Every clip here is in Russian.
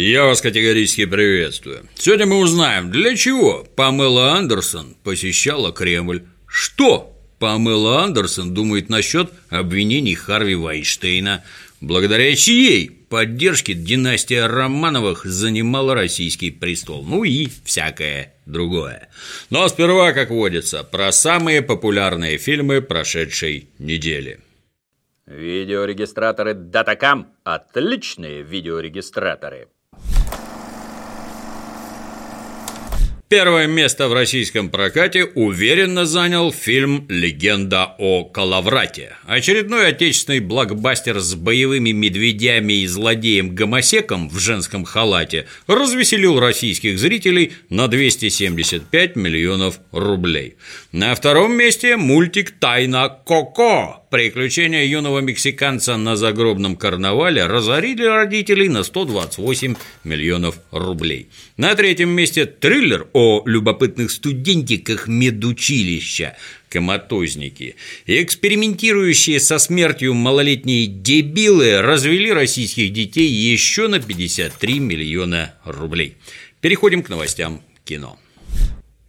Я вас категорически приветствую. Сегодня мы узнаем, для чего Памела Андерсон посещала Кремль. Что Памела Андерсон думает насчет обвинений Харви Вайнштейна, благодаря чьей поддержке династия Романовых занимала российский престол, ну и всякое другое. Но сперва, как водится, про самые популярные фильмы прошедшей недели. Видеорегистраторы Datacam – отличные видеорегистраторы. Первое место в российском прокате уверенно занял фильм «Легенда о Калаврате». Очередной отечественный блокбастер с боевыми медведями и злодеем-гомосеком в женском халате развеселил российских зрителей на 275 миллионов рублей. На втором месте мультик «Тайна Коко», Приключения юного мексиканца на загробном карнавале разорили родителей на 128 миллионов рублей. На третьем месте триллер о любопытных студентиках медучилища коматозники. Экспериментирующие со смертью малолетние дебилы развели российских детей еще на 53 миллиона рублей. Переходим к новостям кино.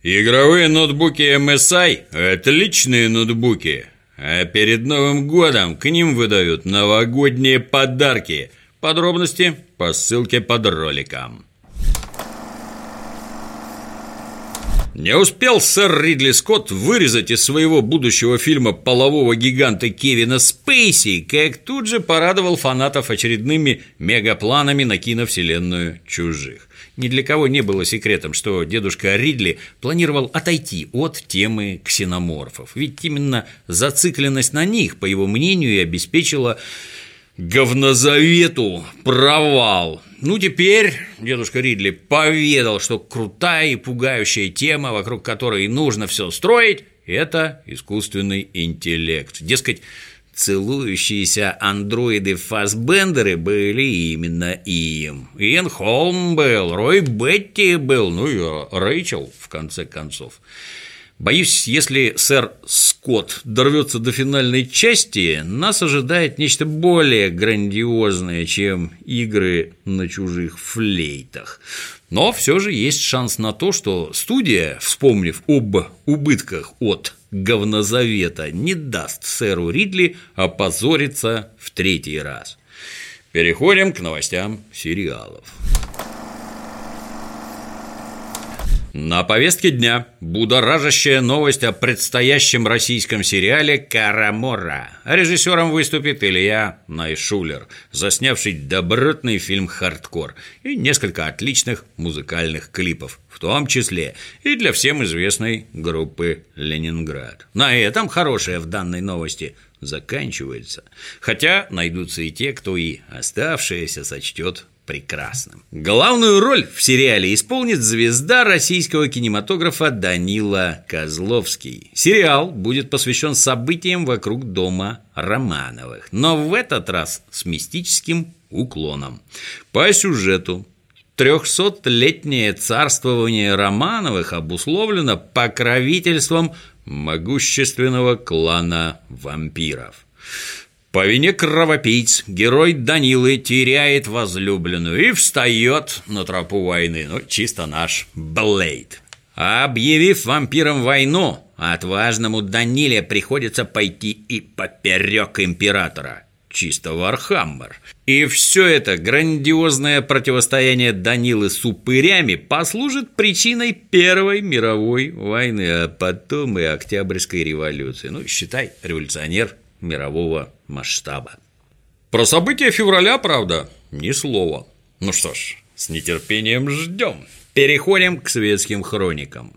Игровые ноутбуки MSI – отличные ноутбуки. А перед Новым годом к ним выдают новогодние подарки. Подробности по ссылке под роликом. Не успел сэр Ридли Скотт вырезать из своего будущего фильма полового гиганта Кевина Спейси, как тут же порадовал фанатов очередными мегапланами на киновселенную «Чужих». Ни для кого не было секретом, что дедушка Ридли планировал отойти от темы ксеноморфов. Ведь именно зацикленность на них, по его мнению, и обеспечила говнозавету провал. Ну, теперь дедушка Ридли поведал, что крутая и пугающая тема, вокруг которой нужно все строить, это искусственный интеллект. Дескать, Целующиеся андроиды-фасбендеры были именно им. Иэн Холм был, Рой Бетти был, ну и Рэйчел, в конце концов. Боюсь, если сэр Скотт дорвется до финальной части, нас ожидает нечто более грандиозное, чем игры на чужих флейтах. Но все же есть шанс на то, что студия, вспомнив об убытках от говнозавета, не даст сэру Ридли опозориться в третий раз. Переходим к новостям сериалов. На повестке дня будоражащая новость о предстоящем российском сериале «Карамора». Режиссером выступит Илья Найшулер, заснявший добротный фильм «Хардкор» и несколько отличных музыкальных клипов, в том числе и для всем известной группы «Ленинград». На этом хорошее в данной новости заканчивается, хотя найдутся и те, кто и оставшееся сочтет прекрасным. Главную роль в сериале исполнит звезда российского кинематографа Данила Козловский. Сериал будет посвящен событиям вокруг дома Романовых, но в этот раз с мистическим уклоном. По сюжету трехсотлетнее царствование Романовых обусловлено покровительством могущественного клана вампиров. По вине кровопийц герой Данилы теряет возлюбленную и встает на тропу войны. Ну, чисто наш Блейд. Объявив вампирам войну, отважному Даниле приходится пойти и поперек императора. Чисто Warhammer. И все это грандиозное противостояние Данилы с упырями послужит причиной Первой мировой войны, а потом и Октябрьской революции. Ну, считай, революционер мирового масштаба. Про события февраля, правда, ни слова. Ну что ж, с нетерпением ждем. Переходим к светским хроникам.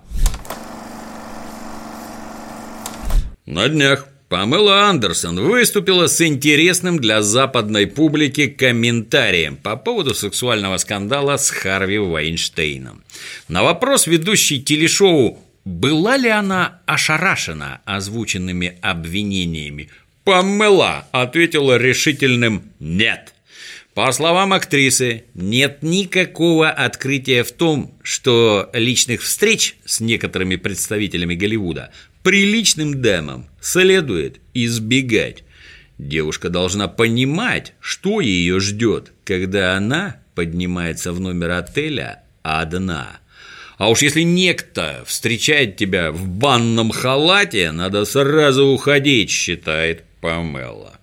На днях Памела Андерсон выступила с интересным для западной публики комментарием по поводу сексуального скандала с Харви Вайнштейном. На вопрос ведущей телешоу была ли она ошарашена озвученными обвинениями, Памела ответила решительным «нет». По словам актрисы, нет никакого открытия в том, что личных встреч с некоторыми представителями Голливуда приличным дамам следует избегать. Девушка должна понимать, что ее ждет, когда она поднимается в номер отеля одна. А уж если некто встречает тебя в банном халате, надо сразу уходить, считает Памела.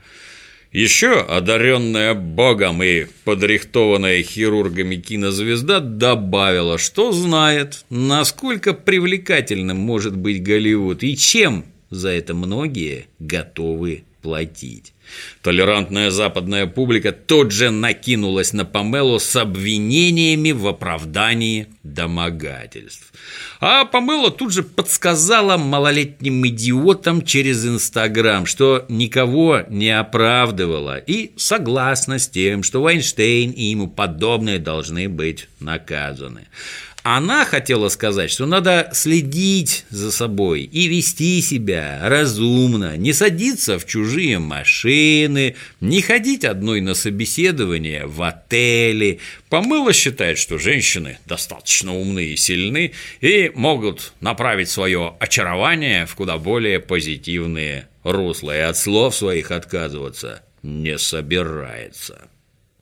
Еще одаренная богом и подрихтованная хирургами кинозвезда добавила, что знает, насколько привлекательным может быть Голливуд и чем за это многие готовы платить. Толерантная западная публика тут же накинулась на Памелу с обвинениями в оправдании домогательств. А Памела тут же подсказала малолетним идиотам через Инстаграм, что никого не оправдывала и согласна с тем, что Вайнштейн и ему подобные должны быть наказаны. Она хотела сказать, что надо следить за собой и вести себя разумно, не садиться в чужие машины, не ходить одной на собеседование в отеле. Помыла считает, что женщины достаточно умны и сильны и могут направить свое очарование в куда более позитивные русла, и от слов своих отказываться не собирается.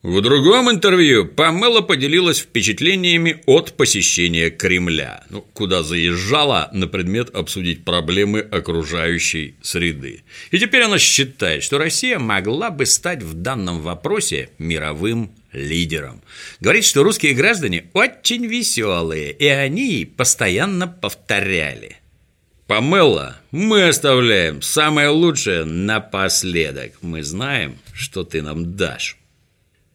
В другом интервью Памела поделилась впечатлениями от посещения Кремля, ну, куда заезжала на предмет обсудить проблемы окружающей среды. И теперь она считает, что Россия могла бы стать в данном вопросе мировым лидером. Говорит, что русские граждане очень веселые, и они постоянно повторяли. Памела, мы оставляем самое лучшее напоследок. Мы знаем, что ты нам дашь.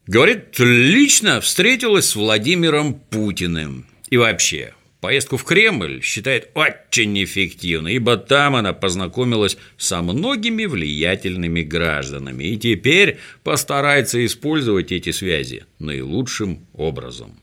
Говорит, лично встретилась с Владимиром Путиным. И вообще, поездку в Кремль считает очень эффективной, ибо там она познакомилась со многими влиятельными гражданами и теперь постарается использовать эти связи наилучшим образом.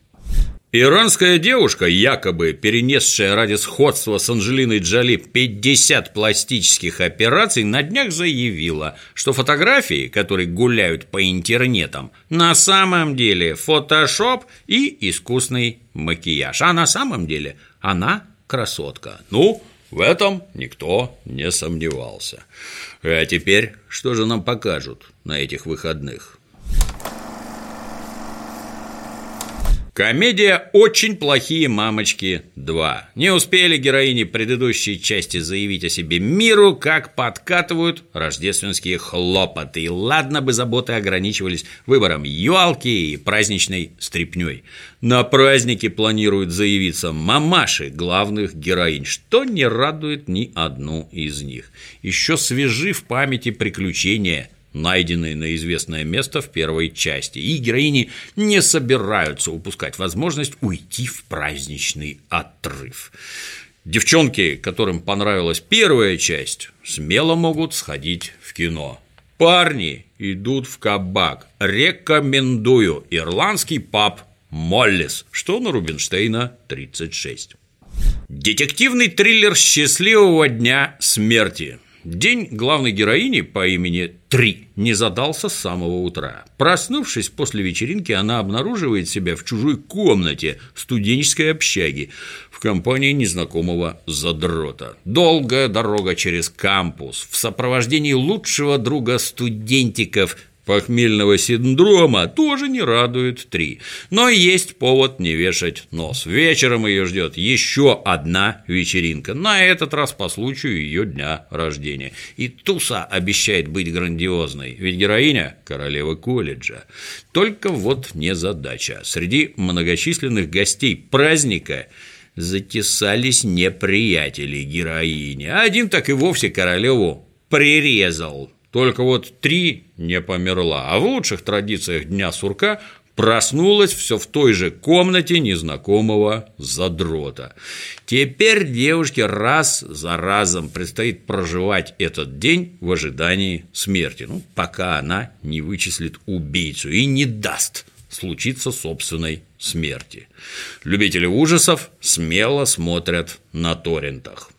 Иранская девушка, якобы перенесшая ради сходства с Анджелиной Джоли 50 пластических операций, на днях заявила, что фотографии, которые гуляют по интернетам, на самом деле фотошоп и искусный макияж. А на самом деле она красотка. Ну, в этом никто не сомневался. А теперь что же нам покажут на этих выходных? Комедия «Очень плохие мамочки 2». Не успели героини предыдущей части заявить о себе миру, как подкатывают рождественские хлопоты. И ладно бы заботы ограничивались выбором елки и праздничной стрипней. На праздники планируют заявиться мамаши главных героинь, что не радует ни одну из них. Еще свежи в памяти приключения – найденные на известное место в первой части, и героини не собираются упускать возможность уйти в праздничный отрыв. Девчонки, которым понравилась первая часть, смело могут сходить в кино. Парни идут в кабак. Рекомендую ирландский паб Моллис, что на Рубинштейна 36. Детективный триллер счастливого дня смерти. День главной героини по имени Три не задался с самого утра. Проснувшись после вечеринки, она обнаруживает себя в чужой комнате студенческой общаги в компании незнакомого задрота. Долгая дорога через кампус в сопровождении лучшего друга студентиков – Похмельного синдрома тоже не радует три. Но есть повод не вешать нос. Вечером ее ждет еще одна вечеринка. На этот раз по случаю ее дня рождения. И туса обещает быть грандиозной. Ведь героиня – королева колледжа. Только вот не задача. Среди многочисленных гостей праздника затесались неприятели героини. Один так и вовсе королеву прирезал только вот три не померла, а в лучших традициях Дня сурка проснулась все в той же комнате незнакомого задрота. Теперь девушке раз за разом предстоит проживать этот день в ожидании смерти, ну, пока она не вычислит убийцу и не даст случиться собственной смерти. Любители ужасов смело смотрят на торрентах.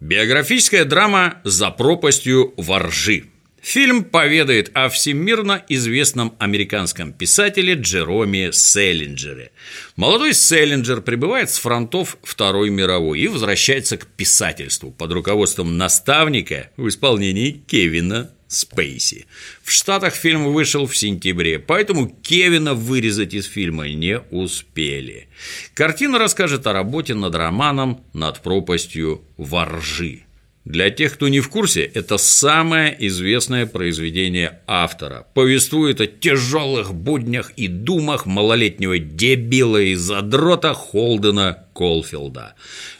Биографическая драма «За пропастью воржи» Фильм поведает о всемирно известном американском писателе Джероме Селлинджере. Молодой Селлинджер прибывает с фронтов Второй мировой и возвращается к писательству под руководством наставника в исполнении Кевина Спейси. В Штатах фильм вышел в сентябре, поэтому Кевина вырезать из фильма не успели. Картина расскажет о работе над романом «Над пропастью воржи». Для тех, кто не в курсе, это самое известное произведение автора. Повествует о тяжелых буднях и думах малолетнего дебила и задрота Холдена Колфилда.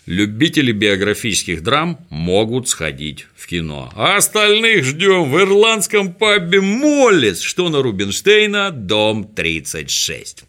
Любители биографических драм могут сходить в кино. А остальных ждем в ирландском пабе Моллис, что на Рубинштейна, дом 36.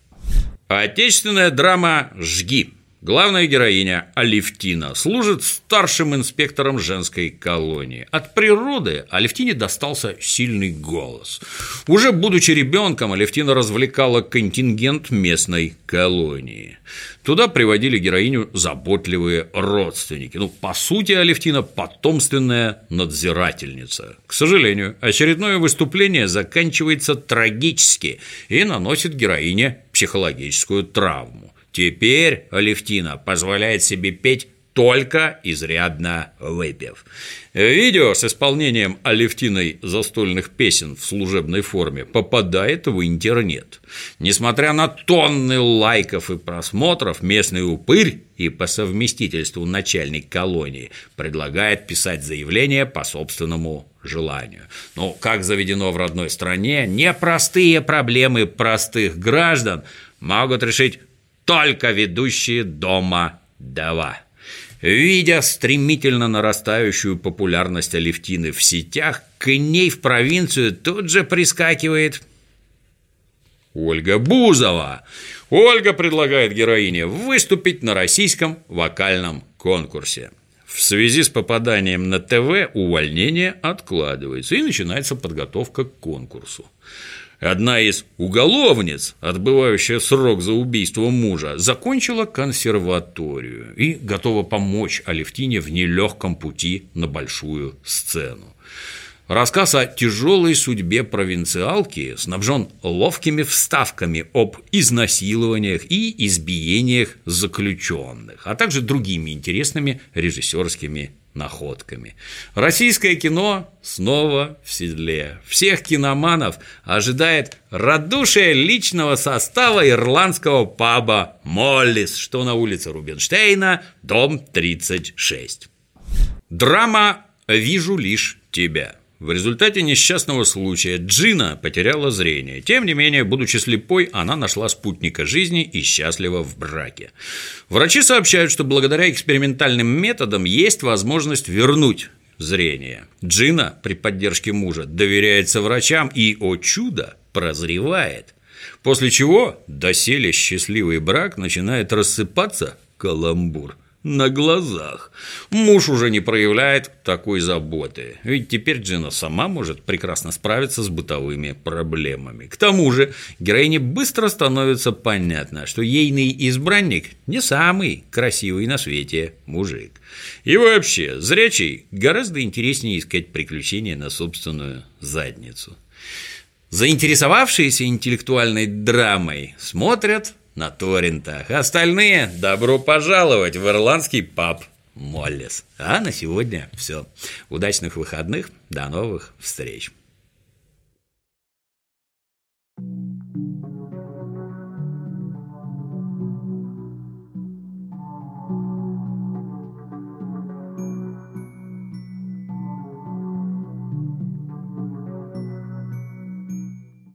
Отечественная драма «Жги» Главная героиня Алевтина служит старшим инспектором женской колонии. От природы Алевтине достался сильный голос. Уже будучи ребенком, Алевтина развлекала контингент местной колонии. Туда приводили героиню заботливые родственники. Ну, по сути, Алевтина – потомственная надзирательница. К сожалению, очередное выступление заканчивается трагически и наносит героине психологическую травму. Теперь Алевтина позволяет себе петь только изрядно выпив. Видео с исполнением Алевтиной застольных песен в служебной форме попадает в интернет. Несмотря на тонны лайков и просмотров, местный упырь и по совместительству начальник колонии предлагает писать заявление по собственному желанию. Но, как заведено в родной стране, непростые проблемы простых граждан могут решить только ведущие дома Дава. Видя стремительно нарастающую популярность Алевтины в сетях, к ней в провинцию тут же прискакивает Ольга Бузова. Ольга предлагает героине выступить на российском вокальном конкурсе. В связи с попаданием на ТВ увольнение откладывается, и начинается подготовка к конкурсу. Одна из уголовниц, отбывающая срок за убийство мужа, закончила консерваторию и готова помочь Алевтине в нелегком пути на большую сцену. Рассказ о тяжелой судьбе провинциалки снабжен ловкими вставками об изнасилованиях и избиениях заключенных, а также другими интересными режиссерскими находками. Российское кино снова в седле. Всех киноманов ожидает радушие личного состава ирландского паба «Моллис», что на улице Рубинштейна, дом 36. Драма «Вижу лишь тебя». В результате несчастного случая Джина потеряла зрение. Тем не менее, будучи слепой, она нашла спутника жизни и счастлива в браке. Врачи сообщают, что благодаря экспериментальным методам есть возможность вернуть зрение. Джина при поддержке мужа доверяется врачам и, о чудо, прозревает. После чего доселе счастливый брак начинает рассыпаться каламбур на глазах. Муж уже не проявляет такой заботы, ведь теперь Джина сама может прекрасно справиться с бытовыми проблемами. К тому же героине быстро становится понятно, что ейный избранник не самый красивый на свете мужик. И вообще, зрячий гораздо интереснее искать приключения на собственную задницу. Заинтересовавшиеся интеллектуальной драмой смотрят на торрентах. Остальные – добро пожаловать в ирландский паб Моллис. А на сегодня все. Удачных выходных. До новых встреч.